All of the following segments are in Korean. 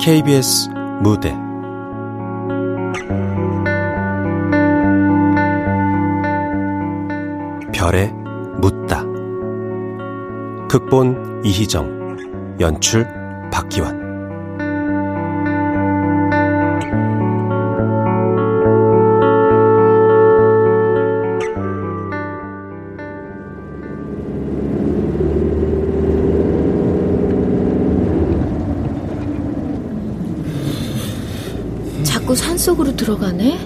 KBS 무대. 별에 묻다. 극본 이희정. 연출 박기환 들어가네?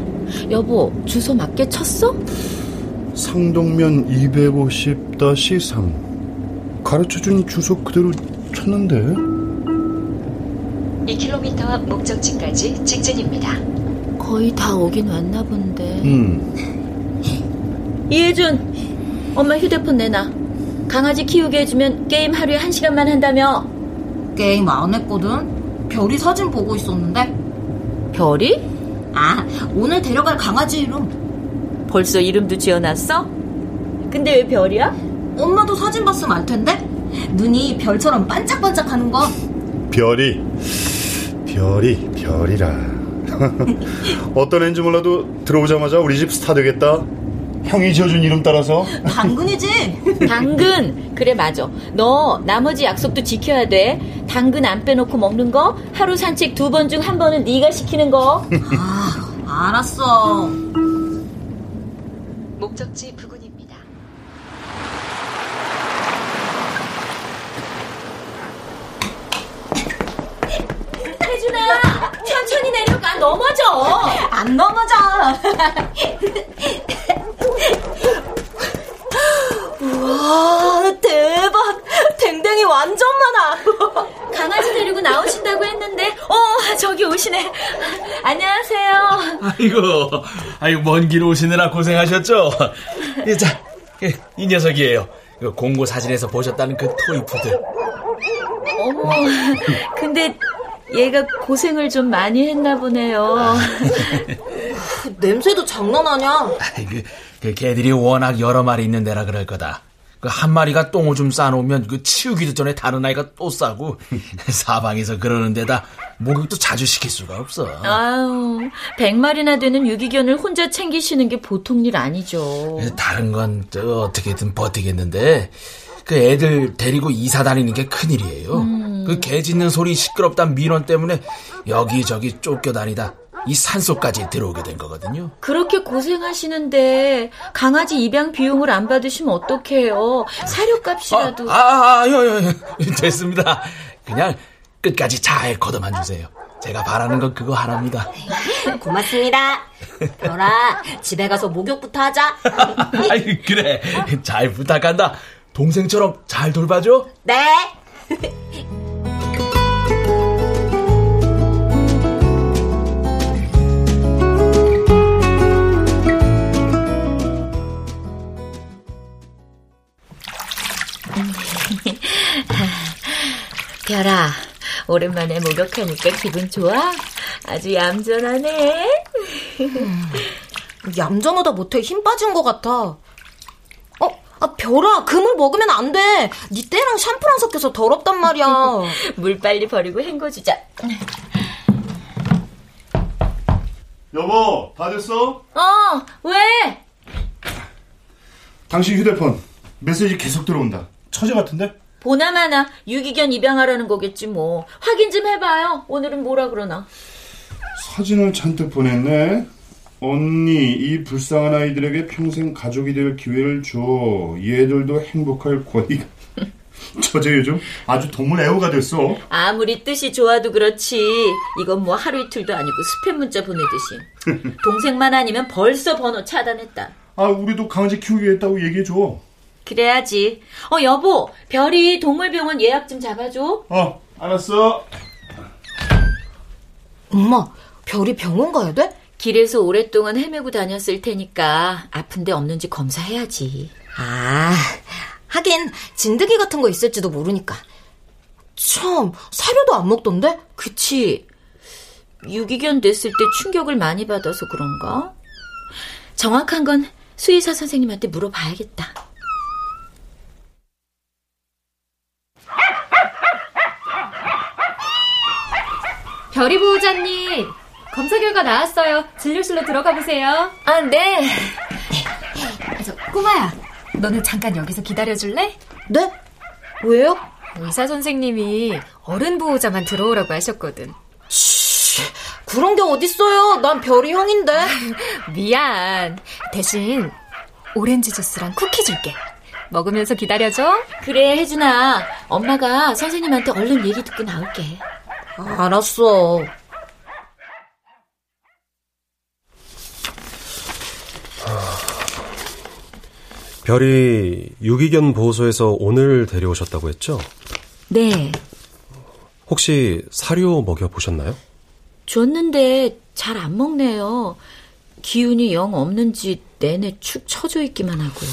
여보, 주소 맞게 쳤어? 상동면 250-3 가르쳐준 주소 그대로 쳤는데 2km 앞 목적지까지 직진입니다. 거의 다 오긴 왔나 본데. 음. 이혜준, 엄마 휴대폰 내놔. 강아지 키우게 해주면 게임 하루에 한 시간만 한다며. 게임 안 했거든. 별이 사진 보고 있었는데. 별이? 아, 오늘 데려갈 강아지 이름. 벌써 이름도 지어놨어? 근데 왜 별이야? 엄마도 사진 봤으면 알 텐데. 눈이 별처럼 반짝반짝 하는 거. 별이 별이 별이라 어떤 애인지 몰라도 들어오자마자 우리 집 스타 되겠다 형이 지어준 이름 따라서 당근이지. 당근. 그래 맞아. 너 나머지 약속도 지켜야 돼. 당근 안 빼놓고 먹는 거, 하루 산책 두 번 중 한 번은 네가 시키는 거. 아, 알았어. 목적지 부근입니다. 혜준아, 천천히 내려가. 넘어져. 안 넘어져. 우와, 대박. 댕댕이 완전 많아. 강아지 데리고 나오신다고 했는데, 어, 저기 오시네. 안녕하세요. 아이고, 아이고, 먼 길 오시느라 고생하셨죠? 예, 자, 예, 이 녀석이에요. 공고 사진에서 보셨다는 그 토이푸드. 어머, 근데 얘가 고생을 좀 많이 했나 보네요. 냄새도 장난 아니야. 그, 그 개들이 워낙 여러 마리 있는 데라 그럴 거다. 그 한 마리가 똥오줌 싸놓으면 그 치우기도 전에 다른 아이가 또 싸고 사방에서 그러는 데다 목욕도 자주 시킬 수가 없어. 아유, 100마리나 되는 유기견을 혼자 챙기시는 게 보통 일 아니죠. 다른 건저 어떻게든 버티겠는데 그 애들 데리고 이사 다니는 게 큰일이에요. 그개 짖는 소리 시끄럽단 민원 때문에 여기저기 쫓겨다니다 이 산속까지 들어오게 된 거거든요. 그렇게 고생하시는데 강아지 입양 비용을 안 받으시면 어떡해요. 사료값이라도. 아, 아, 아, 요, 요, 요. 됐습니다. 그냥 끝까지 잘 걷어만 주세요. 제가 바라는 건 그거 하나입니다. 고맙습니다. 별아, 집에 가서 목욕부터 하자. 아이, 그래. 잘 부탁한다. 동생처럼 잘 돌봐줘. 네. 별아, 오랜만에 목욕하니까 기분 좋아? 아주 얌전하네. 얌전하다 못해 힘 빠진 것 같아. 어, 아, 별아, 그물 먹으면 안 돼. 네 때랑 샴푸랑 섞여서 더럽단 말이야. 물 빨리 버리고 헹궈주자. 여보 다 됐어? 어, 왜? 당신 휴대폰 메시지 계속 들어온다 처제 같은데? 보나마나 유기견 입양하라는 거겠지 뭐. 확인 좀 해봐요. 오늘은 뭐라 그러나. 사진을 잔뜩 보냈네 언니 이 불쌍한 아이들에게 평생 가족이 될 기회를 줘 얘들도 행복할 권리가 처제 요즘 아주 동물 애호가 됐어 아무리 뜻이 좋아도 그렇지. 이건 뭐 하루 이틀도 아니고 스팸 문자 보내듯이. 동생만 아니면 벌써 번호 차단했다. 아 우리도 강아지 키우기 했다고 얘기해줘 그래야지. 어, 여보, 별이 동물병원 예약 좀 잡아줘. 어 알았어 엄마, 별이 병원 가야 돼? 길에서 오랫동안 헤매고 다녔을 테니까 아픈데 없는지 검사해야지. 아, 하긴 진드기 같은 거 있을지도 모르니까. 참, 사료도 안 먹던데? 그치. 유기견 됐을 때 충격을 많이 받아서 그런가? 정확한 건 수의사 선생님한테 물어봐야겠다. 별이 보호자님, 검사 결과 나왔어요. 진료실로 들어가 보세요. 아, 네. 저, 꼬마야, 너는 잠깐 여기서 기다려줄래? 네? 왜요? 의사 선생님이 어른 보호자만 들어오라고 하셨거든. 그런 게 어딨어요. 난 별이 형인데. 미안. 대신 오렌지 주스랑 쿠키 줄게. 먹으면서 기다려줘. 그래, 혜준아. 엄마가 선생님한테 얼른 얘기 듣고 나올게. 알았어. 별이 유기견 보호소에서 오늘 데려오셨다고 했죠? 네. 혹시 사료 먹여 보셨나요? 줬는데 잘 안 먹네요. 기운이 영 없는지 내내 축 처져 있기만 하고요.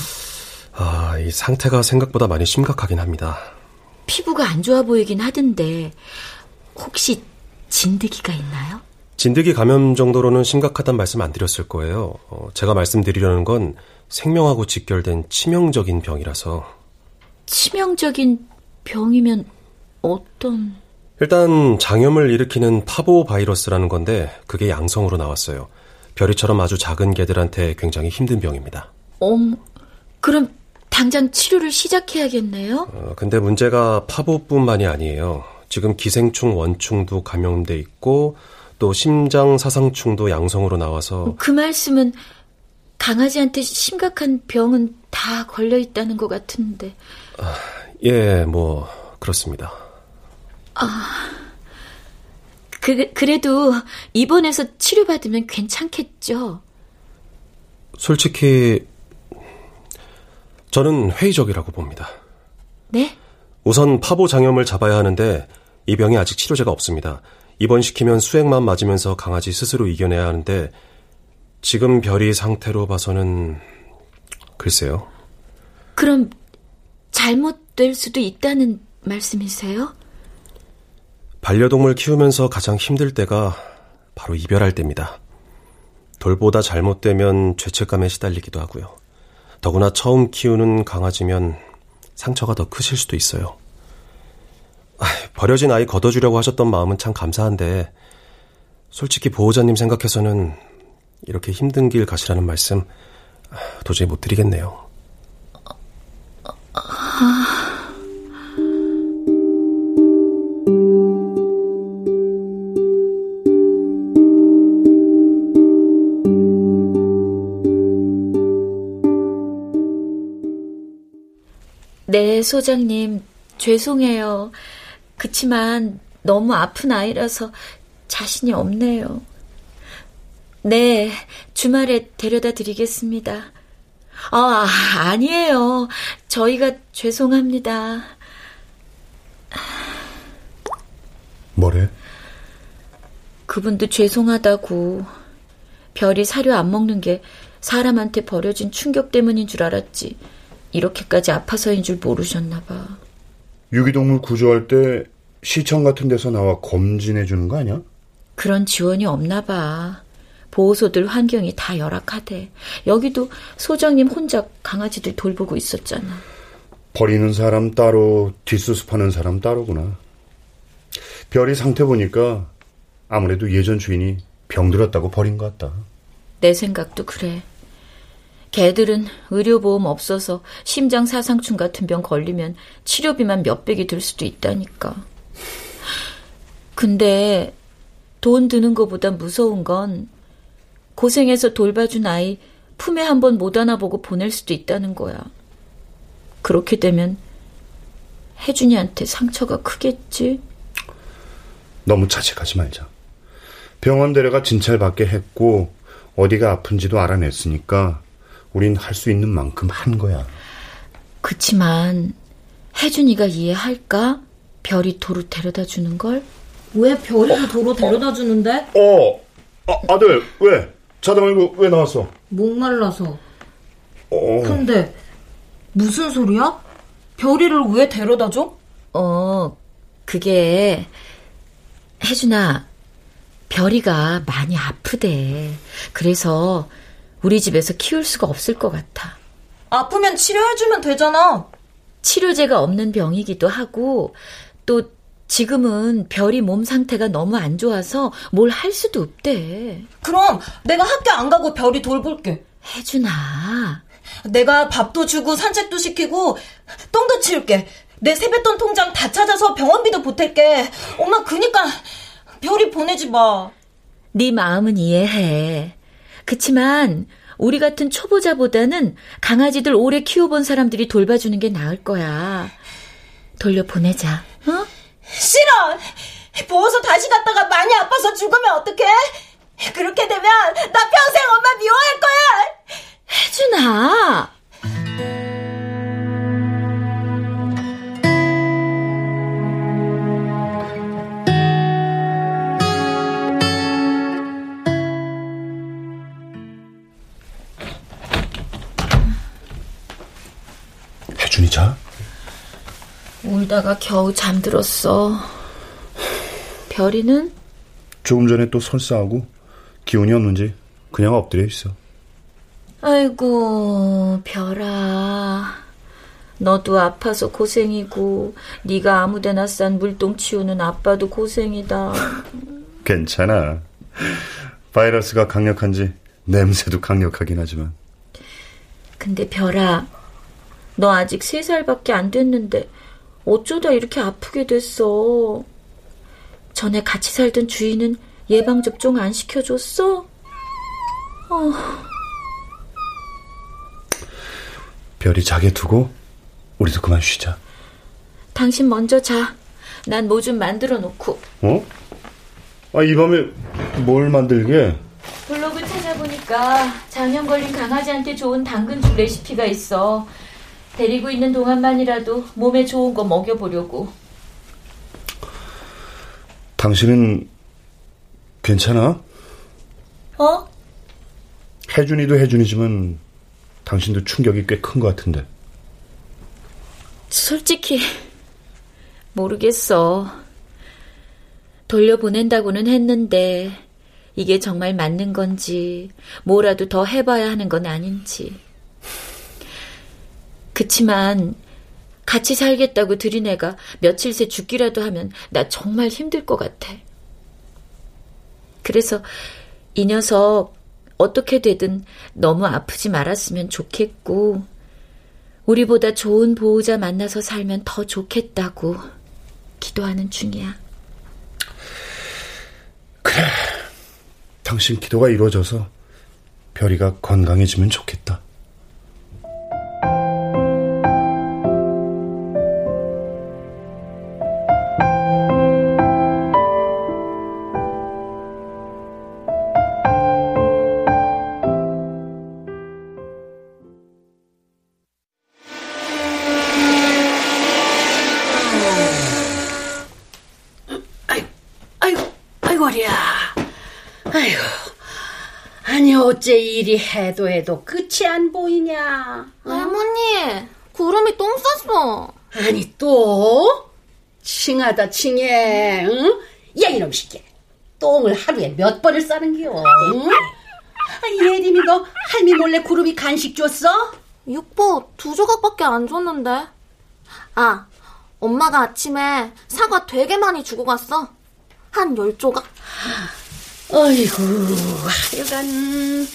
아, 이 상태가 생각보다 많이 심각하긴 합니다. 피부가 안 좋아 보이긴 하던데 혹시 진드기가 있나요? 진드기 감염 정도로는 심각하단 말씀 안 드렸을 거예요. 어, 제가 말씀드리려는 건 생명하고 직결된 치명적인 병이라서. 치명적인 병이면 어떤... 일단 장염을 일으키는 파보 바이러스라는 건데 그게 양성으로 나왔어요. 별이처럼 아주 작은 개들한테 굉장히 힘든 병입니다. 엄... 그럼 당장 치료를 시작해야겠네요? 어, 근데 문제가 파보뿐만이 아니에요. 지금 기생충 원충도 감염돼 있고 또 심장 사상충도 양성으로 나와서 그 말씀은 강아지한테 심각한 병은 다 걸려 있다는 것 같은데. 예, 뭐 그렇습니다. 그, 그래도 입원해서 치료받으면 괜찮겠죠? 솔직히 저는 회의적이라고 봅니다. 네? 우선 파보 장염을 잡아야 하는데 이 병이 아직 치료제가 없습니다. 입원시키면 수액만 맞으면서 강아지 스스로 이겨내야 하는데 지금 별이 상태로 봐서는 글쎄요. 그럼 잘못될 수도 있다는 말씀이세요? 반려동물 키우면서 가장 힘들 때가 바로 이별할 때입니다. 돌보다 잘못되면 죄책감에 시달리기도 하고요. 더구나 처음 키우는 강아지면 상처가 더 크실 수도 있어요. 아, 버려진 아이 걷어주려고 하셨던 마음은 참 감사한데 솔직히 보호자님 생각해서는 이렇게 힘든 길 가시라는 말씀 아, 도저히 못 드리겠네요. 네, 소장님. 죄송해요. 그치만 너무 아픈 아이라서 자신이 없네요. 네, 주말에 데려다 드리겠습니다. 아, 아니에요. 저희가 죄송합니다. 뭐래? 그분도 죄송하다고. 별이 사료 안 먹는 게 사람한테 버려진 충격 때문인 줄 알았지. 이렇게까지 아파서인 줄 모르셨나 봐. 유기동물 구조할 때 시청 같은 데서 나와 검진해 주는 거 아니야? 그런 지원이 없나 봐. 보호소들 환경이 다 열악하대. 여기도 소장님 혼자 강아지들 돌보고 있었잖아. 버리는 사람 따로, 뒷수습하는 사람 따로구나. 별이 상태 보니까 아무래도 예전 주인이 병들었다고 버린 것 같다. 내 생각도 그래. 개들은 의료보험 없어서 심장 사상충 같은 병 걸리면 치료비만 몇백이 들 수도 있다니까. 근데 돈 드는 것보다 무서운 건 고생해서 돌봐준 아이 품에 한 번 못 안아보고 보낼 수도 있다는 거야. 그렇게 되면 혜준이한테 상처가 크겠지? 너무 자책하지 말자. 병원 데려가 진찰받게 했고 어디가 아픈지도 알아냈으니까 우린 할 수 있는 만큼 한 거야. 그치만 혜준이가 이해할까? 별이 도로 데려다 주는 걸? 왜 별이를 도로 데려다 주는데? 어, 아, 아들 왜? 자다 말고 왜 나왔어? 목말라서. 어, 근데 무슨 소리야? 별이를 왜 데려다 줘? 어, 그게 혜준아, 별이가 많이 아프대. 그래서 우리 집에서 키울 수가 없을 것 같아. 아프면 치료해주면 되잖아. 치료제가 없는 병이기도 하고, 또 지금은 별이 몸 상태가 너무 안 좋아서 뭘 할 수도 없대. 그럼 내가 학교 안 가고 별이 돌볼게. 혜준아. 내가 밥도 주고 산책도 시키고 똥도 치울게. 내 세뱃돈 통장 다 찾아서 병원비도 보탤게. 엄마 그니까 별이 보내지 마. 네 마음은 이해해. 그치만 우리 같은 초보자보다는 강아지들 오래 키워본 사람들이 돌봐주는 게 나을 거야. 돌려보내자. 어? 싫어. 보호소 다시 갔다가 많이 아파서 죽으면 어떡해? 그렇게 되면 나 평생 엄마 미워할. 거야. 혜준이 울다가 겨우 잠들었어. 별이는? 조금 전에 또 설사하고 기운이 없는지 그냥 엎드려 있어. 아이고, 별아. 너도 아파서 고생이고 네가 아무데나 싼 물똥 치우는 아빠도 고생이다. 괜찮아. 바이러스가 강력한지 냄새도 강력하긴 하지만. 근데 별아, 너 아직 세 살밖에 안 됐는데 어쩌다 이렇게 아프게 됐어? 전에 같이 살던 주인은 예방 접종 안 시켜줬어? 어. 별이 자게 두고 우리도 그만 쉬자. 당신 먼저 자. 난 뭐 좀 만들어 놓고. 어? 아, 이 밤에 뭘 만들게? 블로그 찾아보니까 장염 걸린 강아지한테 좋은 당근죽 레시피가 있어. 데리고 있는 동안만이라도 몸에 좋은 거 먹여보려고. 당신은 괜찮아? 어? 혜준이도 혜준이지만 당신도 충격이 꽤 큰 것 같은데. 솔직히 모르겠어. 돌려보낸다고는 했는데 이게 정말 맞는 건지 뭐라도 더 해봐야 하는 건 아닌지. 그치만 같이 살겠다고 들인 애가 며칠 새 죽기라도 하면 나 정말 힘들 것 같아. 그래서 이 녀석 어떻게 되든 너무 아프지 말았으면 좋겠고 우리보다 좋은 보호자 만나서 살면 더 좋겠다고 기도하는 중이야. 그래. 당신 기도가 이루어져서 별이가 건강해지면 좋겠다. 어째 일이 해도 해도 끝이 안 보이냐? 어? 할머니, 구름이 똥 쌌어. 아니 또? 칭하다 칭해, 응? 야 이놈 새끼, 똥을 하루에 몇 번을 싸는겨? 응? 아, 예림이 너 할미 몰래 구름이 간식 줬어? 육보 두 조각밖에 안 줬는데. 아, 엄마가 아침에 사과 되게 많이 주고 갔어. 한 열 조각. 어이구, 하여간,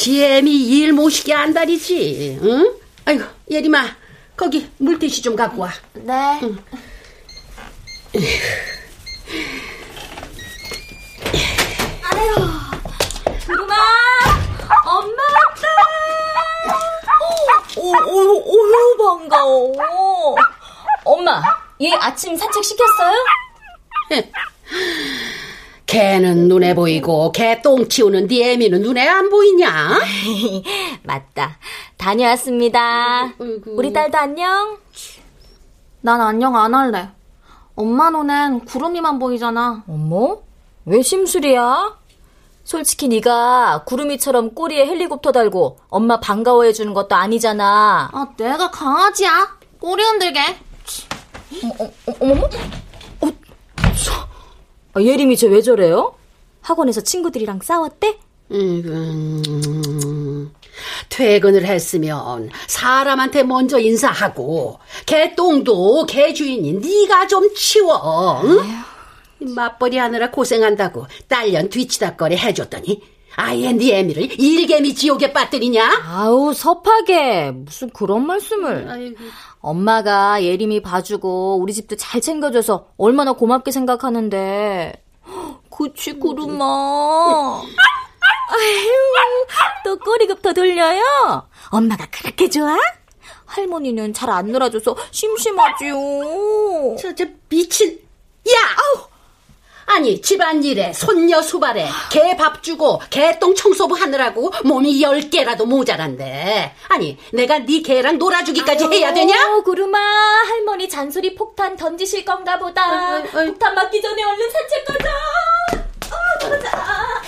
지엠이 일 모시게 안달이지, 응? 아이고, 예림아, 거기 물티슈 좀 갖고 와. 네. 응. 아유, 구름아, 엄마 왔다. 오, 오, 오, 반가워. 엄마, 얘 아침 산책 시켰어요? 개는 눈에 보이고 개똥 치우는 네 애미는 눈에 안 보이냐? 맞다. 다녀왔습니다. 어이구. 우리 딸도 안녕. 난 안녕 안 할래. 엄마 눈엔 구름이만 보이잖아. 어머? 왜 심술이야? 솔직히 네가 구름이처럼 꼬리에 헬리콥터 달고 엄마 반가워해 주는 것도 아니잖아. 아, 내가 강아지야. 꼬리 흔들게. 어, 어, 어, 어머머? 어, 저... 아, 예림이 쟤 왜 저래요? 학원에서 친구들이랑 싸웠대? 음, 퇴근을 했으면 사람한테 먼저 인사하고 개똥도 개주인인 네가 좀 치워. 응? 맞벌이 하느라 고생한다고 딸년 뒤치다거리 해줬더니 아예 네 애미를 일개미 지옥에 빠뜨리냐? 아우 섭하게 무슨 그런 말씀을. 아이고. 엄마가 예림이 봐주고 우리 집도 잘 챙겨줘서 얼마나 고맙게 생각하는데. 그치 구름아. 아유, 또 꼬리급 더 돌려요? 엄마가 그렇게 좋아? 할머니는 잘 안 놀아줘서 심심하지요. 저, 저, 미친. 야! 아우! 아니, 집안일에, 손녀 수발에, 개 밥 주고, 개똥 청소부 하느라고 몸이 열 개라도 모자란데. 아니, 내가 네 개랑 놀아주기까지 아유, 해야 되냐? 구름아, 할머니 잔소리 폭탄 던지실 건가 보다. 아유, 아유. 폭탄 맞기 전에 얼른 산책 가자. 어, 가자.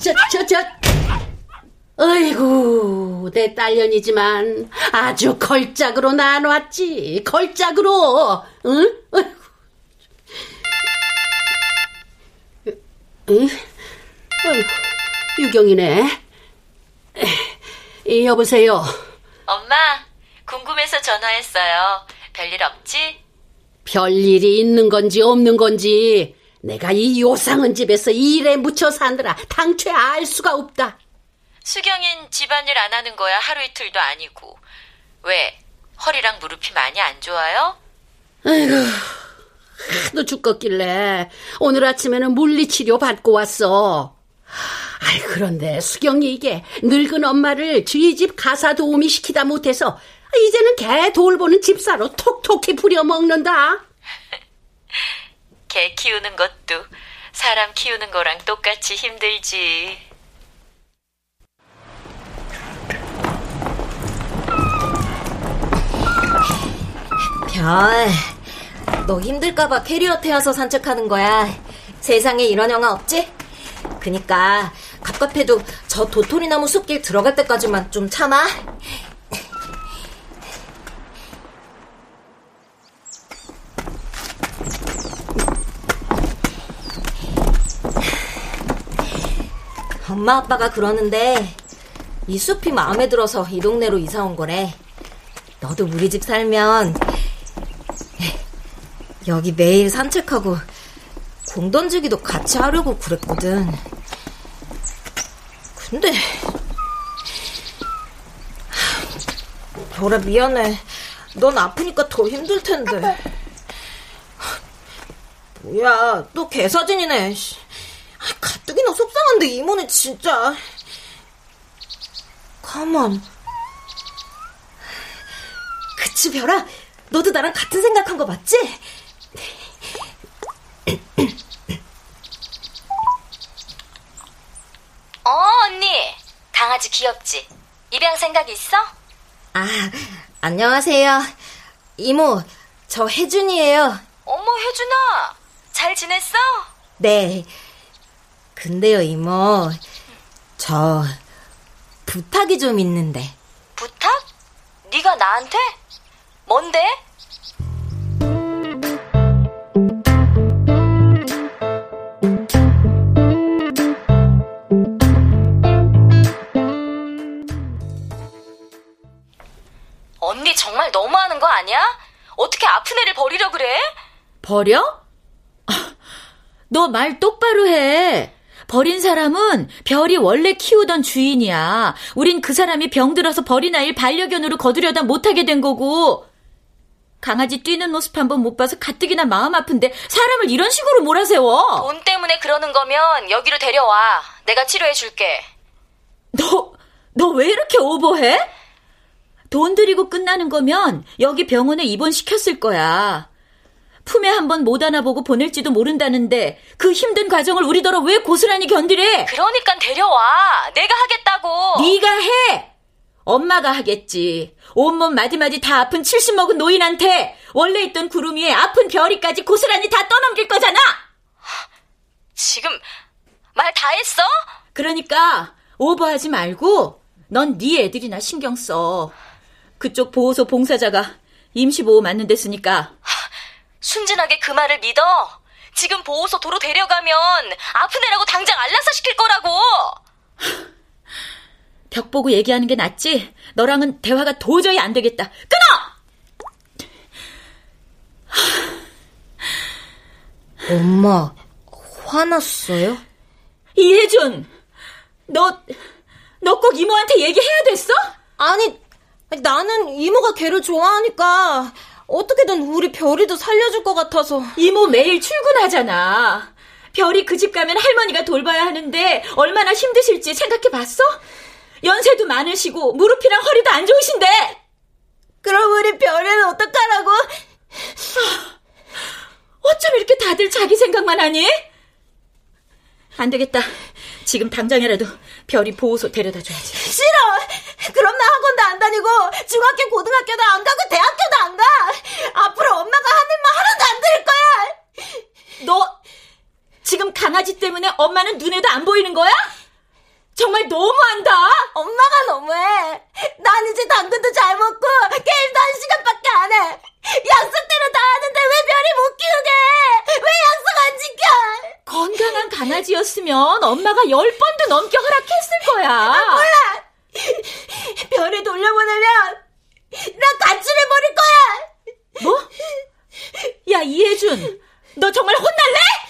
저, 저, 저. 어이구, 내 딸년이지만 아주 걸작으로 나눠왔지. 걸작으로. 응? 어이구. 응? 어이구, 유경이네. 여보세요. 엄마, 궁금해서 전화했어요. 별일 없지? 별일이 있는 건지 없는 건지 내가 이 요상한 집에서 일에 묻혀 사느라 당최 알 수가 없다. 수경인 집안일 안 하는 거야 하루 이틀도 아니고. 왜? 허리랑 무릎이 많이 안 좋아요? 아이고, 하도 죽겠길래 오늘 아침에는 물리치료 받고 왔어. 아이, 그런데 수경이 이게 늙은 엄마를 저희 집 가사 도우미 시키다 못해서 이제는 개 돌보는 집사로 톡톡히 부려먹는다. 개 키우는 것도 사람 키우는 거랑 똑같이 힘들지. 별, 너 힘들까봐 캐리어 태워서 산책하는 거야. 세상에 이런 영화 없지? 그니까 갑갑해도 저 도토리나무 숲길 들어갈 때까지만 좀 참아. 엄마 아빠가 그러는데 이 숲이 마음에 들어서 이 동네로 이사 온 거래. 너도 우리 집 살면 여기 매일 산책하고 공 던지기도 같이 하려고 그랬거든. 근데 별아 미안해. 넌 아프니까 더 힘들 텐데. 뭐야, 또 개사진이네. 가뜩이나 속상한데 이모는 진짜. 가만. 그치 별아, 너도 나랑 같은 생각한 거 맞지? 어 언니, 강아지 귀엽지? 입양 생각 있어? 아, 안녕하세요. 이모, 저 혜준이에요. 어머 혜준아, 잘 지냈어? 네. 근데요, 이모. 저 부탁이 좀 있는데. 부탁? 네가 나한테? 뭔데? 버려? 너 말 똑바로 해. 버린 사람은 별이 원래 키우던 주인이야. 우린 그 사람이 병들어서 버린 아이를 반려견으로 거두려다 못하게 된 거고. 강아지 뛰는 모습 한번 못 봐서 가뜩이나 마음 아픈데 사람을 이런 식으로 몰아세워. 돈 때문에 그러는 거면 여기로 데려와. 내가 치료해 줄게. 너, 너 왜 이렇게 오버해? 돈 들이고 끝나는 거면 여기 병원에 입원시켰을 거야. 품에 한번 못 안아보고 보낼지도 모른다는데 그 힘든 과정을 우리더러 왜 고스란히 견디래? 그러니까 데려와. 내가 하겠다고. 네가 해. 엄마가 하겠지. 온몸 마디마디 다 아픈 70 먹은 노인한테 원래 있던 구름 위에 아픈 별이까지 고스란히 다 떠넘길 거잖아. 지금 말 다 했어? 그러니까 오버하지 말고 넌 네 애들이나 신경 써. 그쪽 보호소 봉사자가 임시보호 맞는 데 쓰니까 순진하게 그 말을 믿어. 지금 보호소 도로 데려가면 아픈 애라고 당장 안락사 시킬 거라고. 벽 보고 얘기하는 게 낫지. 너랑은 대화가 도저히 안 되겠다. 끊어! 엄마, 화났어요? 이혜준, 너, 너 꼭 이모한테 얘기해야 됐어? 아니, 나는 이모가 걔를 좋아하니까 어떻게든 우리 별이도 살려줄 것 같아서. 이모 매일 출근하잖아. 별이 그 집 가면 할머니가 돌봐야 하는데 얼마나 힘드실지 생각해 봤어? 연세도 많으시고 무릎이랑 허리도 안 좋으신데. 그럼 우리 별이는 어떡하라고? 어쩜 이렇게 다들 자기 생각만 하니? 안 되겠다. 지금 당장이라도 별이 보호소 데려다 줘야지. 싫어! 그럼 나 학원도 안 다니고 중학교, 고등학교도 안 가고 대학교도 안 가! 앞으로 엄마가 하는 말 하나도 안 들을 거야! 너 지금 강아지 때문에 엄마는 눈에도 안 보이는 거야? 정말 너무한다! 엄마가 너무해! 난 이제 당근도 잘 먹고 게임도 한 시간밖에 안 해! 약속대로 다 하는데 왜 별이 못 키우게! 왜 약속 안 지켜! 건강한 강아지였으면 엄마가 열 번도 넘게 허락했을 거야. 아, 몰라! 별이 돌려보내면 나 가출해버릴 거야! 뭐? 야, 이혜준, 너 정말 혼날래?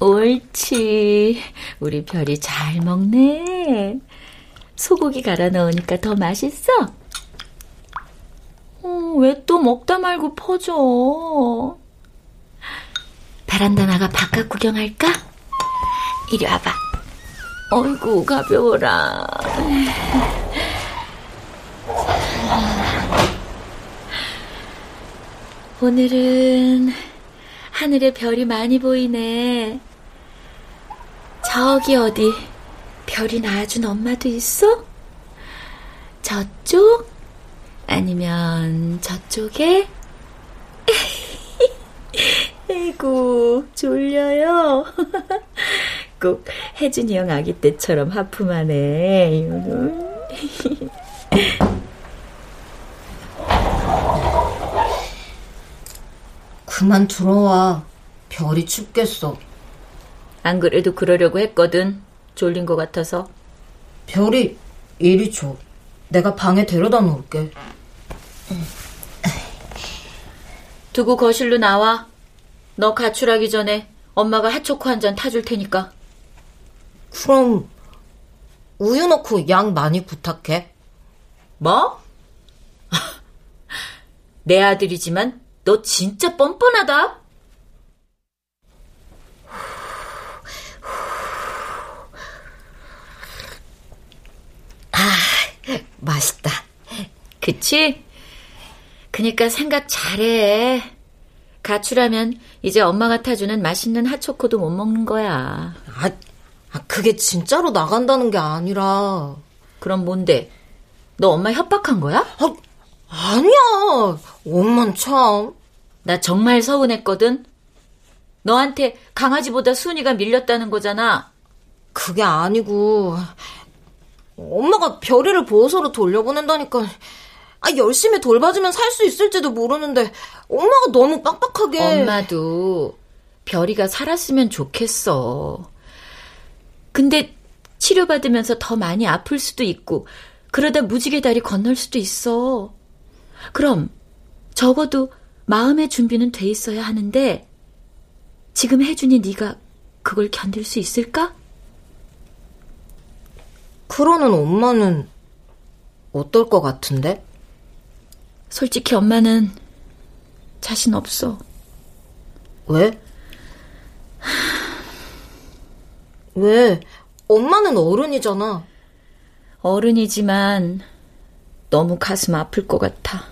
옳지. 우리 별이 잘 먹네. 소고기 갈아 넣으니까 더 맛있어? 어, 왜 또 먹다 말고 퍼져? 베란다 나가 바깥 구경할까? 이리 와봐. 어이구, 가벼워라. 오늘은 하늘에 별이 많이 보이네. 저기 어디 별이 낳아준 엄마도 있어? 저쪽? 아니면 저쪽에? 에이구, 졸려요. 꼭 혜준이 형 아기 때처럼 하품하네. 그만 들어와. 별이 춥겠어. 안 그래도 그러려고 했거든. 졸린 것 같아서. 별이 이리 줘. 내가 방에 데려다 놓을게. 두고 거실로 나와. 너 가출하기 전에 엄마가 핫초코 한 잔 타줄 테니까. 그럼 우유 넣고 양 많이 부탁해. 뭐? 내 아들이지만 너 진짜 뻔뻔하다. 아, 맛있다. 그치? 그니까 생각 잘해. 가출하면 이제 엄마가 타주는 맛있는 핫초코도 못 먹는 거야. 아, 아, 그게 진짜로 나간다는 게 아니라. 그럼 뭔데? 너 엄마 협박한 거야? 아, 아니야. 엄만 참. 나 정말 서운했거든. 너한테 강아지보다 순이가 밀렸다는 거잖아. 그게 아니고 엄마가 별이를 보호소로 돌려보낸다니까 아, 열심히 돌봐주면 살 수 있을지도 모르는데 엄마가 너무 빡빡하게 엄마도 별이가 살았으면 좋겠어. 근데 치료받으면서 더 많이 아플 수도 있고 그러다 무지개 다리 건널 수도 있어. 그럼 적어도 마음의 준비는 돼 있어야 하는데 지금 혜준이 네가 그걸 견딜 수 있을까? 그러는 엄마는 어떨 것 같은데? 솔직히 엄마는 자신 없어. 왜? 왜? 엄마는 어른이잖아. 어른이지만 너무 가슴 아플 것 같아.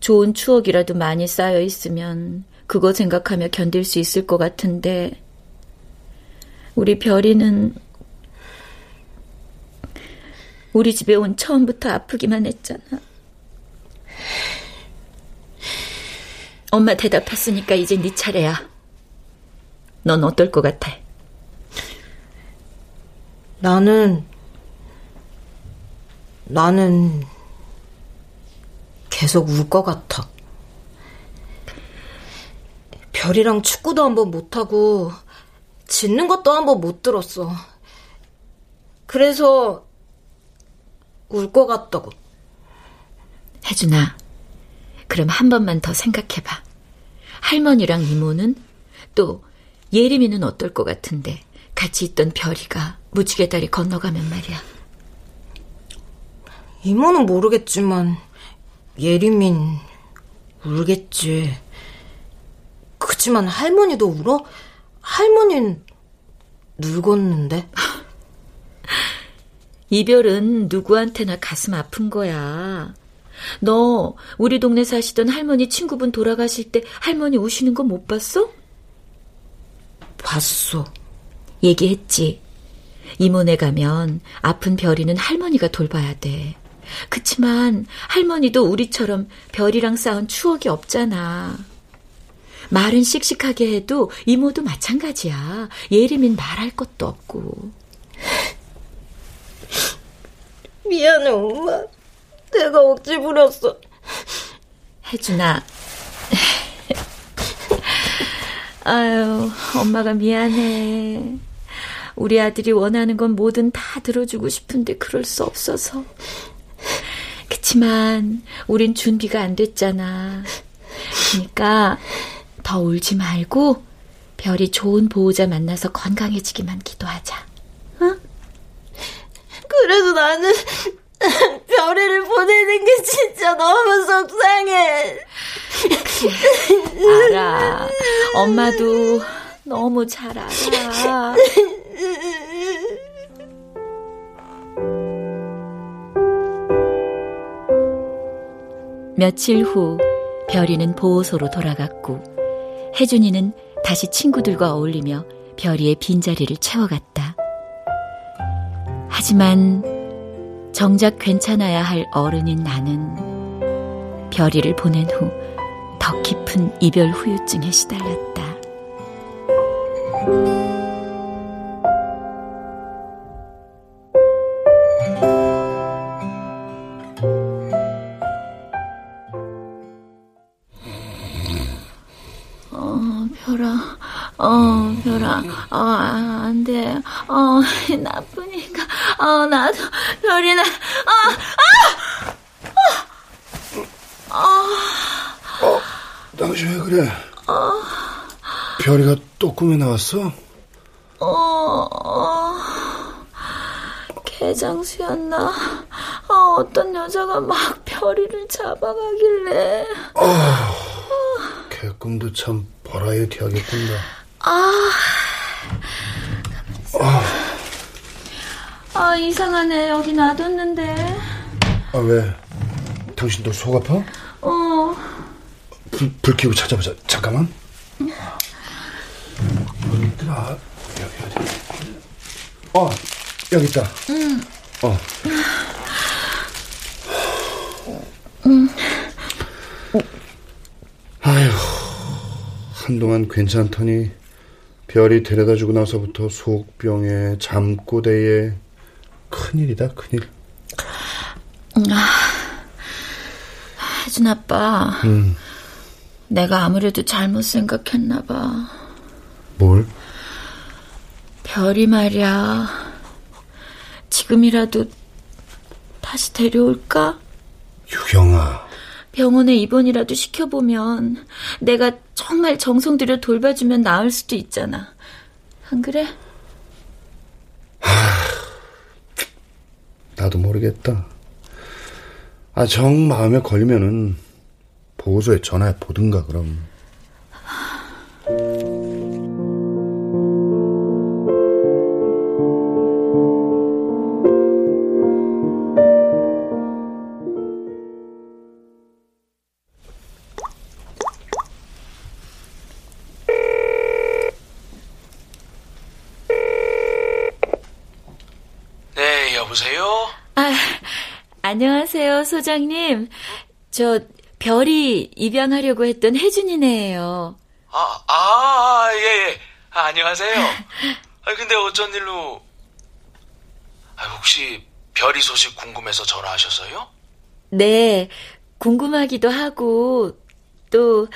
좋은 추억이라도 많이 쌓여 있으면 그거 생각하며 견딜 수 있을 것 같은데 우리 별이는 우리 집에 온 처음부터 아프기만 했잖아. 엄마 대답했으니까 이제 네 차례야. 넌 어떨 것 같아? 나는 나는 계속 울 것 같아. 별이랑 축구도 한번 못하고, 짖는 것도 한번 못 들었어. 그래서, 울 것 같다고. 혜준아, 그럼 한 번만 더 생각해봐. 할머니랑 이모는 또 예림이는 어떨 것 같은데 같이 있던 별이가 무지개 다리 건너가면 말이야. 이모는 모르겠지만 예림인 울겠지. 그치만 할머니도 울어? 할머니는 늙었는데. 이별은 누구한테나 가슴 아픈 거야. 너 우리 동네 사시던 할머니 친구분 돌아가실 때 할머니 우시는 거 못 봤어? 봤어. 얘기했지. 이모네 가면 아픈 별이는 할머니가 돌봐야 돼. 그치만 할머니도 우리처럼 별이랑 싸운 추억이 없잖아. 말은 씩씩하게 해도 이모도 마찬가지야. 예림인 말할 것도 없고. 미안해, 엄마. 내가 억지 부렸어. 혜준아. 아유, 엄마가 미안해. 우리 아들이 원하는 건 뭐든 다 들어주고 싶은데 그럴 수 없어서. 그치만 우린 준비가 안 됐잖아. 그러니까 더 울지 말고 별이 좋은 보호자 만나서 건강해지기만 기도하자. 응? 그래도 나는 별이를 보내는 게 진짜 너무 속상해. 알아. 엄마도 너무 잘 알아. 며칠 후 별이는 보호소로 돌아갔고 혜준이는 다시 친구들과 어울리며 별이의 빈자리를 채워갔다. 하지만 정작 괜찮아야 할 어른인 나는 별이를 보낸 후 더 깊은 이별 후유증에 시달렸다. 어, 별아, 어, 별아, 어, 안 돼. 어, 나 어, 나도, 별이나, 어, 아! 어! 어! 어, 당신 왜 그래? 어. 별이가 또 꿈에 나왔어? 어, 어. 개장수였나? 아, 어떤 여자가 막 별이를 잡아가길래. 어. 개꿈도 참 버라이어티하겠군요. 아, 아, 아 이상하네 여기 놔뒀는데. 아 왜? 당신도 속 아파? 어. 불, 불 켜고 찾아보자. 잠깐만. 어디 있더라? 여기 어디? 어, 여기 있다. 응. 어. 응. 아휴, 한동안 괜찮더니 별이 데려다 주고 나서부터 속병에 잠꼬대에 큰일이다, 큰일. 아, 혜준 아빠. 음. 내가 아무래도 잘못 생각했나 봐. 뭘? 별이 말이야. 지금이라도 다시 데려올까? 유경아. 병원에 입원이라도 시켜보면 내가 정말 정성 들여 돌봐주면 나을 수도 있잖아. 안 그래? 하... 나도 모르겠다. 아, 정 마음에 걸리면은 보호소에 전화해 보든가 그럼. 네, 여보세요? 아, 안녕하세요, 소장님. 저 별이 입양하려고 했던 혜준이네요. 아, 아, 예, 예. 아, 안녕하세요. 아, 근데 어쩐 일로 아, 혹시 별이 소식 궁금해서 전화하셨어요? 네. 궁금하기도 하고, 또,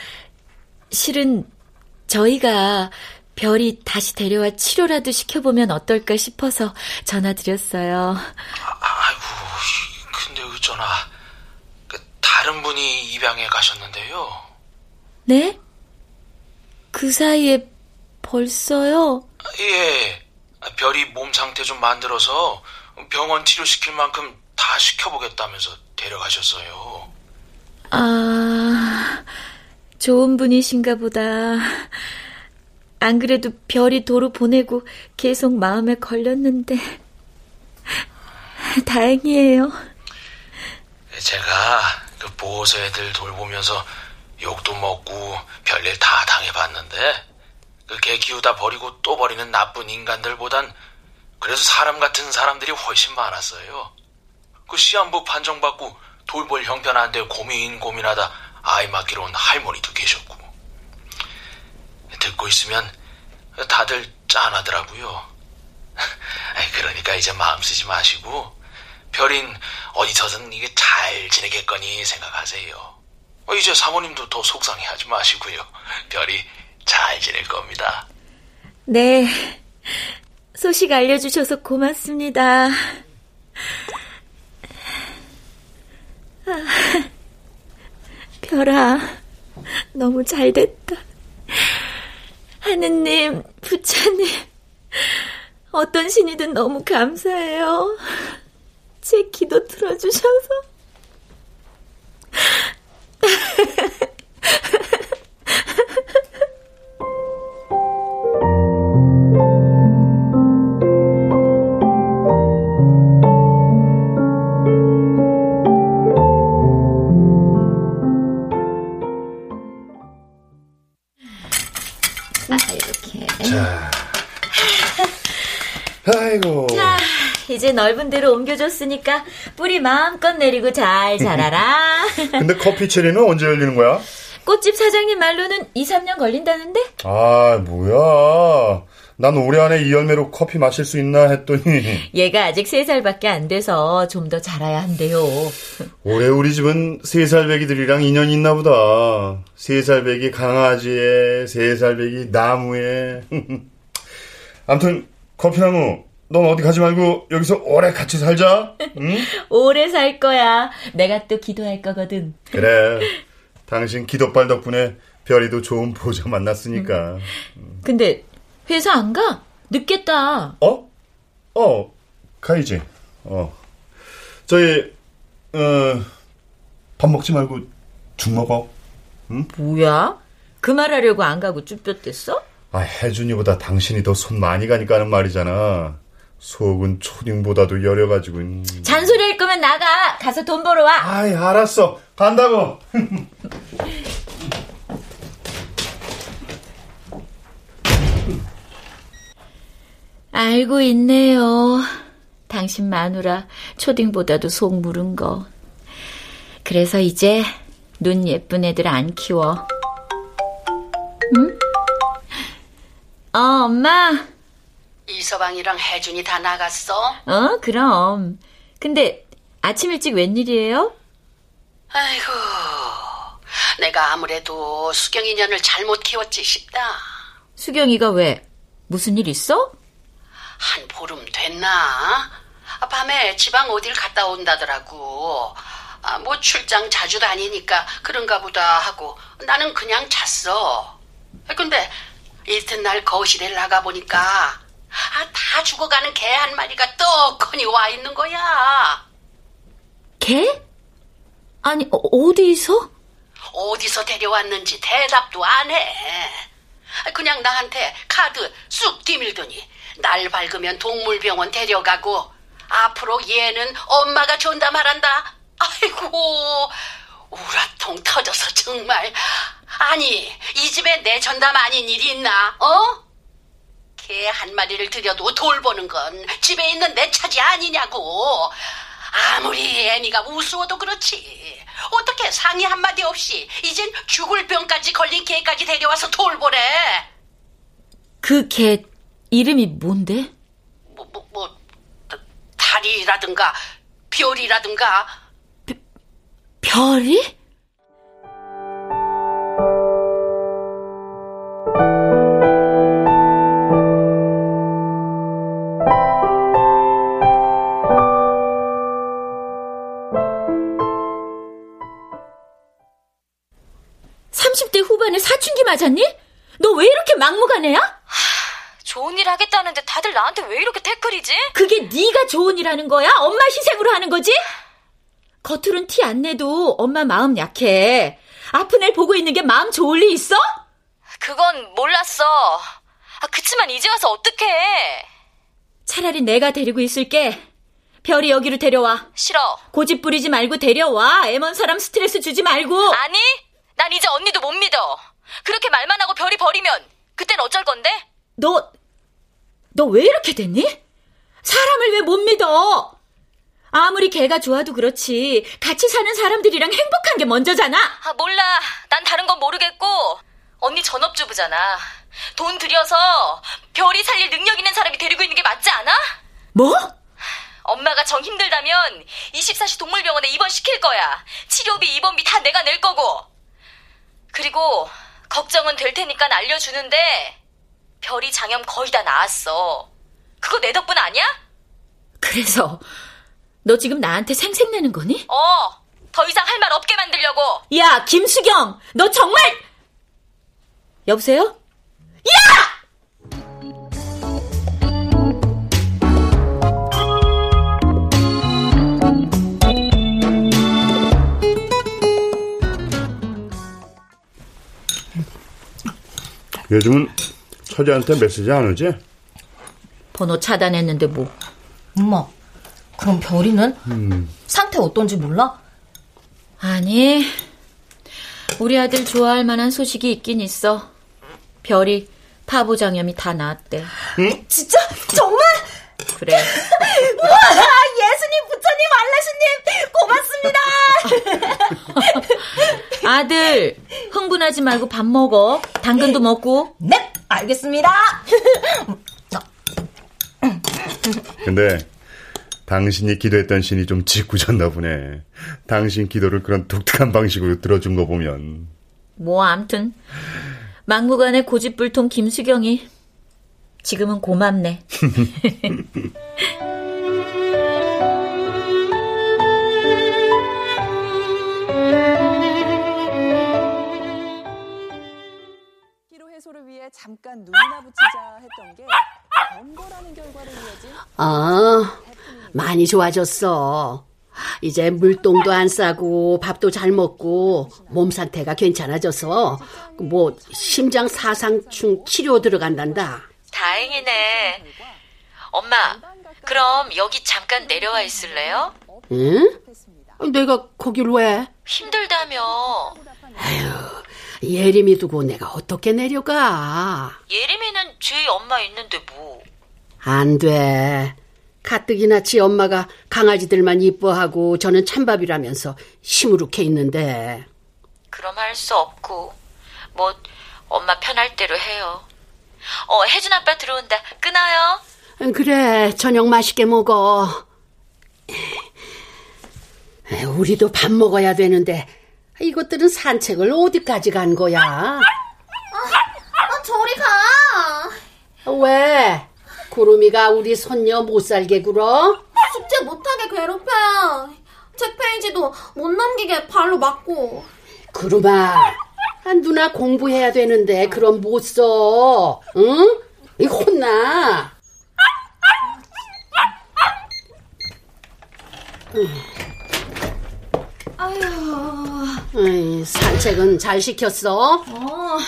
실은 저희가 별이 다시 데려와 치료라도 시켜보면 어떨까 싶어서 전화드렸어요. 아, 어쩌나. 그 다른 분이 입양해 가셨는데요. 네? 그 사이에 벌써요? 예. 별이 몸 상태 좀 만들어서 병원 치료시킬 만큼 다 시켜보겠다면서 데려가셨어요. 아, 좋은 분이신가 보다. 안 그래도 별이 도로 보내고 계속 마음에 걸렸는데. 다행이에요. 제가 그 보호소 애들 돌보면서 욕도 먹고 별일 다 당해봤는데 그 개 키우다 버리고 또 버리는 나쁜 인간들보단 그래서 사람 같은 사람들이 훨씬 많았어요. 그 시한부 판정받고 돌볼 형편한데 고민 고민하다 아이 맡기로 온 할머니도 계셨고 듣고 있으면 다들 짠하더라고요. 그러니까 이제 마음 쓰지 마시고 별인 어디서든 이게 잘 지내겠거니 생각하세요. 어, 이제 사모님도 더 속상해하지 마시고요. 별이 잘 지낼 겁니다. 네. 소식 알려주셔서 고맙습니다. 아, 별아, 너무 잘 됐다. 하느님, 부처님, 어떤 신이든 너무 감사해요. 제 기도 들어주셔서. 아이고. 자, 이 제 넓은 데로 옮겨줬으니까 뿌리 마음껏 내리고 잘 자라라. 근데 커피 체리는 언제 열리는 거야? 꽃집 사장님 말로는 2, 3년 걸린다는데? 아, 뭐야. 난 올해 안에 이 열매로 커피 마실 수 있나 했더니. 얘가 아직 3살밖에 안 돼서 좀 더 자라야 한대요. 올해 우리 집은 3살 배기들이랑 인연이 있나 보다. 3살 배기 강아지에, 3살 배기 나무에. 암튼 커피나무, 넌 어디 가지 말고 여기서 오래 같이 살자. 응? 오래 살 거야. 내가 또 기도할 거거든. 그래. 당신 기도빨 덕분에 별이도 좋은 보호자 만났으니까. 근데 회사 안 가? 늦겠다. 어? 어, 가야지. 어. 저희, 어, 밥 먹지 말고 죽 먹어. 응? 뭐야? 그 말 하려고 안 가고 쭈뼛댔어? 아, 혜준이보다 당신이 더 손 많이 가니까 하는 말이잖아. 속은 초딩보다도 여려가지고. 음. 잔소리 할 거면 나가. 가서 돈 벌어 와. 아이, 알았어. 간다고. 알고 있네요. 당신 마누라 초딩보다도 속 무른 거. 그래서 이제 눈 예쁜 애들 안 키워. 응? 어, 엄마. 이서방이랑 혜준이 다 나갔어? 어, 그럼. 근데 아침 일찍 웬일이에요? 아이고, 내가 아무래도 수경이 년을 잘못 키웠지 싶다. 수경이가 왜? 무슨 일 있어? 한 보름 됐나? 아, 밤에 지방 어딜 갔다 온다더라고. 아, 뭐 출장 자주 다니니까 그런가 보다 하고 나는 그냥 잤어. 근데 이튿날 거실에 나가보니까 아, 다 죽어가는 개 한 마리가 떡하니 와 있는 거야. 개? 아니, 어, 어디서? 어디서 데려왔는지 대답도 안 해. 그냥 나한테 카드 쑥 뒤밀더니 날 밝으면 동물병원 데려가고 앞으로 얘는 엄마가 존다 말한다. 아이고 우라통 터져서 정말 아니 이 집에 내 전담 아닌 일이 있나 어? 개 한 마리를 들여도 돌보는 건 집에 있는 내 차지 아니냐고 아무리 애미가 우스워도 그렇지 어떻게 상의 한마디 없이 이젠 죽을 병까지 걸린 개까지 데려와서 돌보래 그 개 이름이 뭔데? 뭐, 뭐, 뭐, 달이라든가, 별이라든가. 별? 별이? 맞았니? 너 왜 이렇게 막무가내야? 좋은 일 하겠다는데 다들 나한테 왜 이렇게 태클이지? 그게 네가 좋은 일 하는 거야? 엄마 희생으로 하는 거지? 겉으론 티 안 내도 엄마 마음 약해. 아픈 애 보고 있는 게 마음 좋을 리 있어? 그건 몰랐어. 아, 그치만 이제 와서 어떡해. 차라리 내가 데리고 있을게. 별이 여기로 데려와. 싫어. 고집 부리지 말고 데려와. 애먼 사람 스트레스 주지 말고. 아니, 난 이제 언니도 못 믿어. 그렇게 말만 하고 별이 버리면 그땐 어쩔 건데? 너, 너 왜 이렇게 됐니? 사람을 왜 못 믿어? 아무리 걔가 좋아도 그렇지. 같이 사는 사람들이랑 행복한 게 먼저잖아. 아, 몰라. 난 다른 건 모르겠고. 언니 전업주부잖아. 돈 들여서 별이 살릴 능력 있는 사람이 데리고 있는 게 맞지 않아? 뭐? 엄마가 정 힘들다면 24시 동물병원에 입원시킬 거야. 치료비, 입원비 다 내가 낼 거고. 그리고 걱정은 될 테니까 알려주는데 별이 장염 거의 다 나았어. 그거 내 덕분 아니야? 그래서 너 지금 나한테 생색내는 거니? 어. 더 이상 할 말 없게 만들려고. 야, 김수경, 너 정말 여보세요? 야! 요즘은 처제한테 메시지 안 오지? 번호 차단했는데 뭐. 엄마, 그럼 별이는? 음. 상태 어떤지 몰라? 아니, 우리 아들 좋아할 만한 소식이 있긴 있어. 별이 파보장염이 다 나았대. 응? 진짜? 정말? 그래. 우와, 예수님, 부처님, 알라스님, 고맙습니다. 아들, 흥분하지 말고 밥 먹어. 당근도 먹고. 네, 알겠습니다. 근데 당신이 기도했던 신이 좀 짓궂었나 보네. 당신 기도를 그런 독특한 방식으로 들어준 거 보면. 뭐 암튼 막무가내 고집불통 김수경이 지금은 고맙네. 잠깐 눈이나 붙이자 했던 게 번거라는 결과로 이어진 아, 많이 좋아졌어. 이제 물똥도 안 싸고 밥도 잘 먹고 몸 상태가 괜찮아져서 뭐 심장 사상충 치료 들어간단다. 다행이네. 엄마, 그럼 여기 잠깐 내려와 있을래요? 응? 내가 거길 왜? 힘들다며. 예림이 두고 내가 어떻게 내려가? 예림이는 쥐 엄마 있는데 뭐. 안 돼. 가뜩이나 지 엄마가 강아지들만 이뻐하고 저는 찬밥이라면서 시무룩해 있는데. 그럼 할 수 없고. 뭐 엄마 편할 대로 해요. 어, 혜준 아빠 들어온다. 끊어요. 그래, 저녁 맛있게 먹어. 우리도 밥 먹어야 되는데 이것들은 산책을 어디까지 간 거야? 아, 아 저리 가. 왜? 구름이가 우리 손녀 못 살게 굴어? 숙제 못하게 괴롭혀요. 책 페이지도 못 넘기게 발로 맞고. 구름아, 아, 누나 공부해야 되는데 그럼 못 써. 응? 이 혼나. 아휴. 에이, 산책은 잘 시켰어? 어,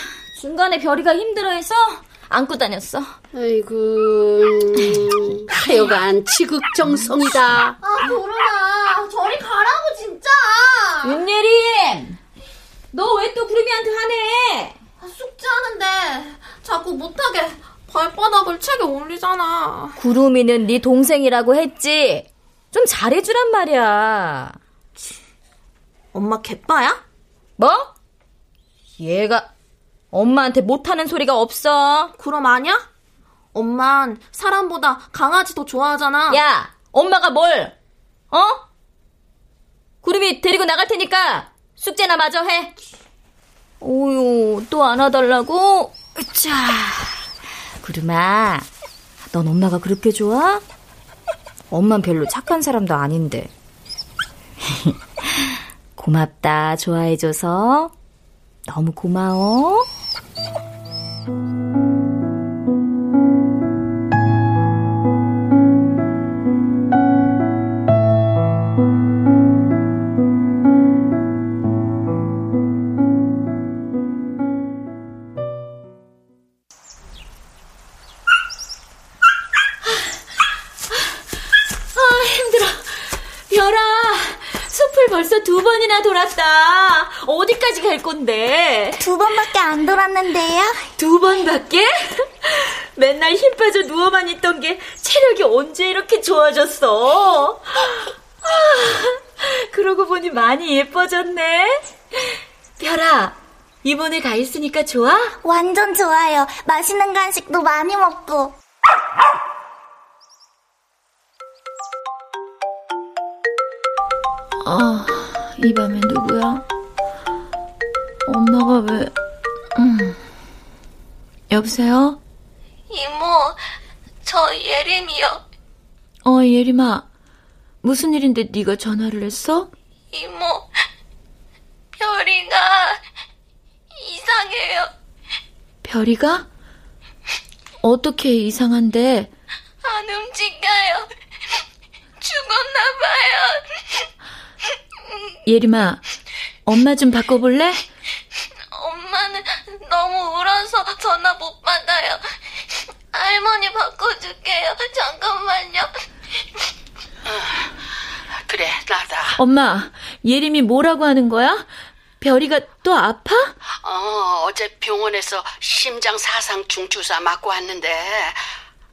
중간에 별이가 힘들어해서 안고 다녔어. 아이고, 음, 하여간 지극정성이다. 아, 도른아. 저리 가라고, 진짜. 윤예림! 너 왜 또 구름이한테 화내? 아, 숙제하는데 자꾸 못하게 발바닥을 책에 올리잖아. 구름이는 네 동생이라고 했지. 좀 잘해주란 말이야. 엄마 개빠야? 뭐? 얘가 엄마한테 못하는 소리가 없어. 그럼 아냐? 엄만 사람보다 강아지 더 좋아하잖아. 야, 엄마가 뭘? 어? 구름이 데리고 나갈 테니까 숙제나 마저 해. 오유, 또 안아달라고? 자, 구름아, 넌 엄마가 그렇게 좋아? 엄만 별로 착한 사람도 아닌데. 고맙다, 좋아해줘서. 너무 고마워. 빠져 누워만 있던 게 체력이 언제 이렇게 좋아졌어? 아, 그러고 보니 많이 예뻐졌네. 별아, 이번에 가 있으니까 좋아? 완전 좋아요. 맛있는 간식도 많이 먹고. 아, 이 밤에 누구야? 엄마가 왜, 음. 여보세요? 이모, 저 예림이요. 어, 예림아. 무슨 일인데 네가 전화를 했어? 이모, 별이가 이상해요. 별이가? 어떻게 이상한데? 안 움직여요. 죽었나 봐요. 예림아, 엄마 좀 바꿔볼래? 엄마는 너무 울어서 전화 못 받아요. 할머니 바꿔줄게요. 잠깐만요. 그래, 나다. 엄마, 예림이 뭐라고 하는 거야? 별이가 또 아파? 어, 어제 병원에서 심장 사상중 주사 맞고 왔는데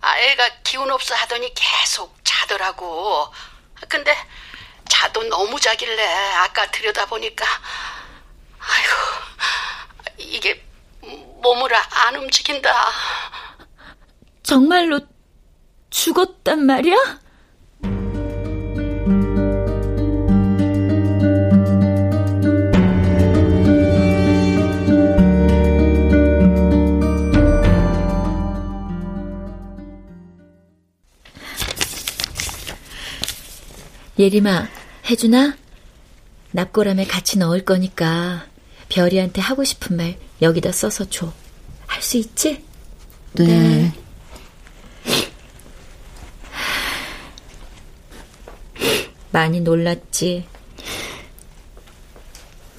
아이가 기운 없어 하더니 계속 자더라고. 근데 자도 너무 자길래 아까 들여다보니까 아이고 이게 몸을 안 움직인다. 정말로 죽었단 말이야? 예림아, 혜준아, 납골함에 같이 넣을 거니까 별이한테 하고 싶은 말 여기다 써서 줘. 할 수 있지? 네. 네. 많이 놀랐지.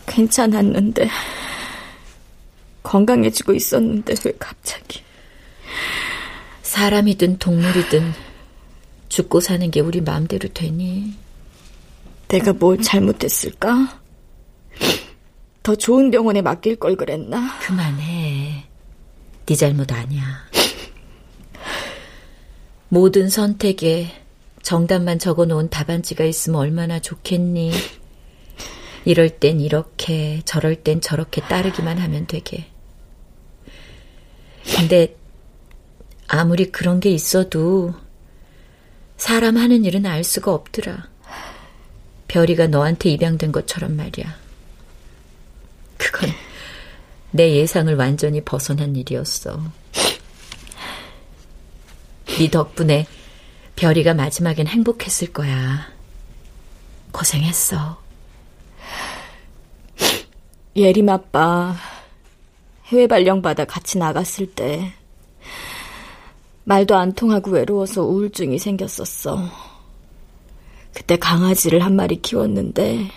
괜찮았는데. 건강해지고 있었는데 왜 갑자기. 사람이든 동물이든 죽고 사는 게 우리 마음대로 되니? 내가 뭘 잘못했을까? 더 좋은 병원에 맡길 걸 그랬나? 그만해. 네 잘못 아니야. 모든 선택에 정답만 적어 놓은 답안지가 있으면 얼마나 좋겠니? 이럴 땐 이렇게, 저럴 땐 저렇게 따르기만 하면 되게. 근데 아무리 그런 게 있어도 사람 하는 일은 알 수가 없더라. 별이가 너한테 입양된 것처럼 말이야. 그건 내 예상을 완전히 벗어난 일이었어. 네 덕분에 별이가 마지막엔 행복했을 거야. 고생했어. 예림 아빠 해외 발령받아 같이 나갔을 때 말도 안 통하고 외로워서 우울증이 생겼었어. 그때 강아지를 한 마리 키웠는데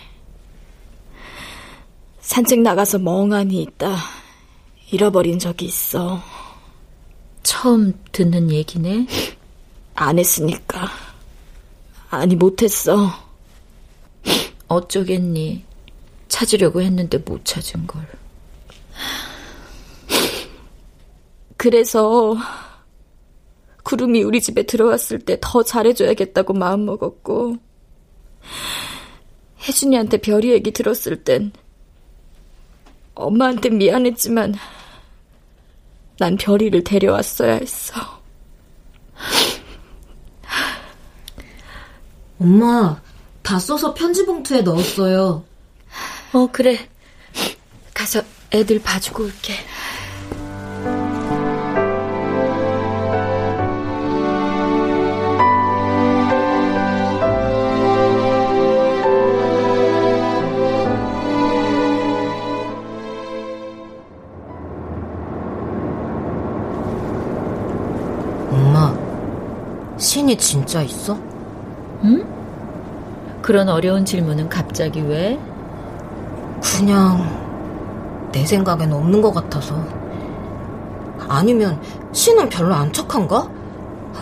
산책 나가서 멍하니 있다 잃어버린 적이 있어. 처음 듣는 얘기네? 안 했으니까. 아니, 못했어. 어쩌겠니. 찾으려고 했는데 못 찾은 걸. 그래서 구름이 우리 집에 들어왔을 때 더 잘해줘야겠다고 마음먹었고 혜준이한테 별이 얘기 들었을 땐 엄마한테 미안했지만 난 별이를 데려왔어야 했어. 엄마, 다 써서 편지 봉투에 넣었어요. 어, 그래. 가서 애들 봐주고 올게. 신이 진짜 있어? 응? 그런 어려운 질문은 갑자기 왜? 그냥 내 생각엔 없는 것 같아서. 아니면 신은 별로 안 착한가?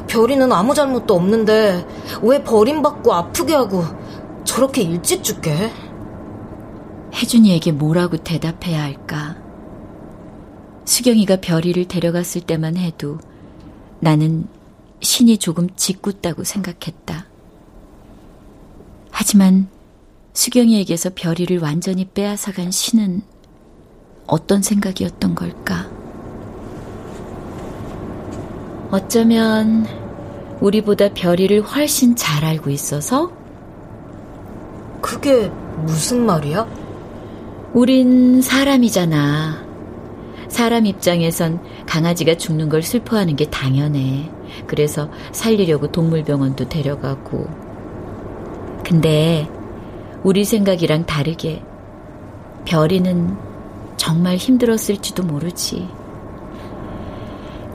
별이는 아무 잘못도 없는데 왜 버림받고 아프게 하고 저렇게 일찍 죽게 혜준이에게 뭐라고 대답해야 할까? 수경이가 별이를 데려갔을 때만 해도 나는 신이 조금 짓궂다고 생각했다. 하지만 수경이에게서 별이를 완전히 빼앗아간 신은 어떤 생각이었던 걸까? 어쩌면 우리보다 별이를 훨씬 잘 알고 있어서? 그게 무슨 말이야? 우린 사람이잖아. 사람 입장에선 강아지가 죽는 걸 슬퍼하는 게 당연해. 그래서 살리려고 동물병원도 데려가고. 근데 우리 생각이랑 다르게 별이는 정말 힘들었을지도 모르지.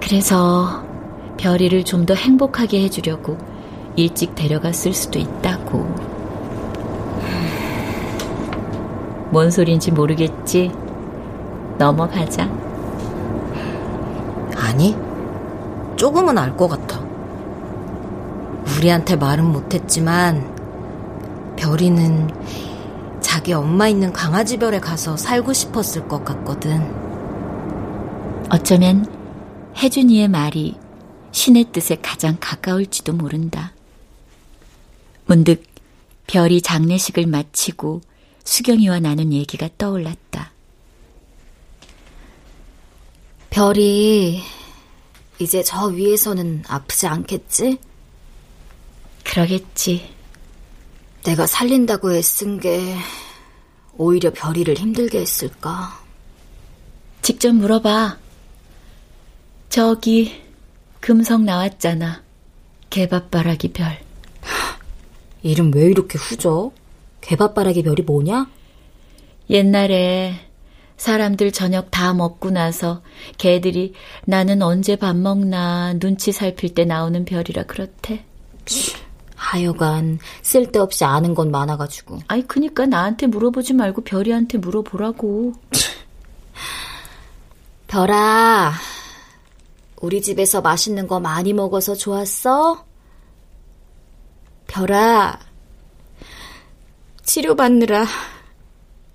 그래서 별이를 좀 더 행복하게 해주려고 일찍 데려갔을 수도 있다고. 뭔 소린지 모르겠지? 넘어가자. 아니, 조금은 알 것 같아. 우리한테 말은 못했지만, 별이는 자기 엄마 있는 강아지 별에 가서 살고 싶었을 것 같거든. 어쩌면 혜준이의 말이 신의 뜻에 가장 가까울지도 모른다. 문득 별이 장례식을 마치고 수경이와 나눈 얘기가 떠올랐다. 별이 이제 저 위에서는 아프지 않겠지? 그러겠지. 내가 살린다고 애쓴 게 오히려 별이를 힘들게 했을까? 직접 물어봐. 저기 금성 나왔잖아. 개밥바라기 별. 이름 왜 이렇게 후져? 개밥바라기 별이 뭐냐? 옛날에 사람들 저녁 다 먹고 나서 개들이 나는 언제 밥 먹나 눈치 살필 때 나오는 별이라 그렇대. 하여간 쓸데없이 아는 건 많아가지고. 아이 그니까 나한테 물어보지 말고 별이한테 물어보라고. 별아, 우리 집에서 맛있는 거 많이 먹어서 좋았어? 별아, 치료받느라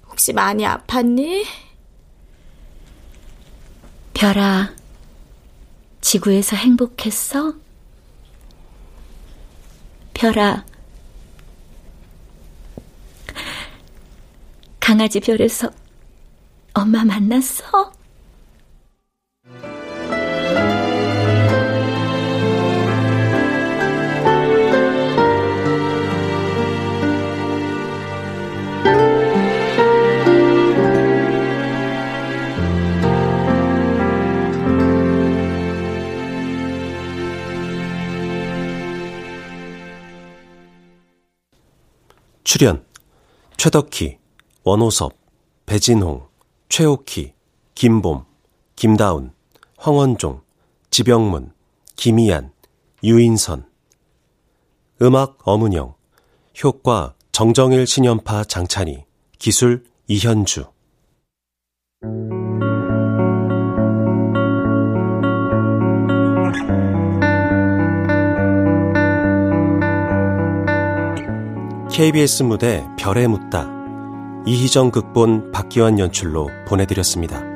혹시 많이 아팠니? 별아, 지구에서 행복했어? 별아, 강아지 별에서 엄마 만났어? 출연. 최덕희, 원호섭, 배진홍, 최옥희, 김봄, 김다운, 황원종, 지병문, 김희안, 유인선. 음악 엄은영. 효과 정정일 신연파 장찬희. 기술 이현주 KBS 무대 별에 묻다 이희정 극본 박기환 연출로 보내드렸습니다.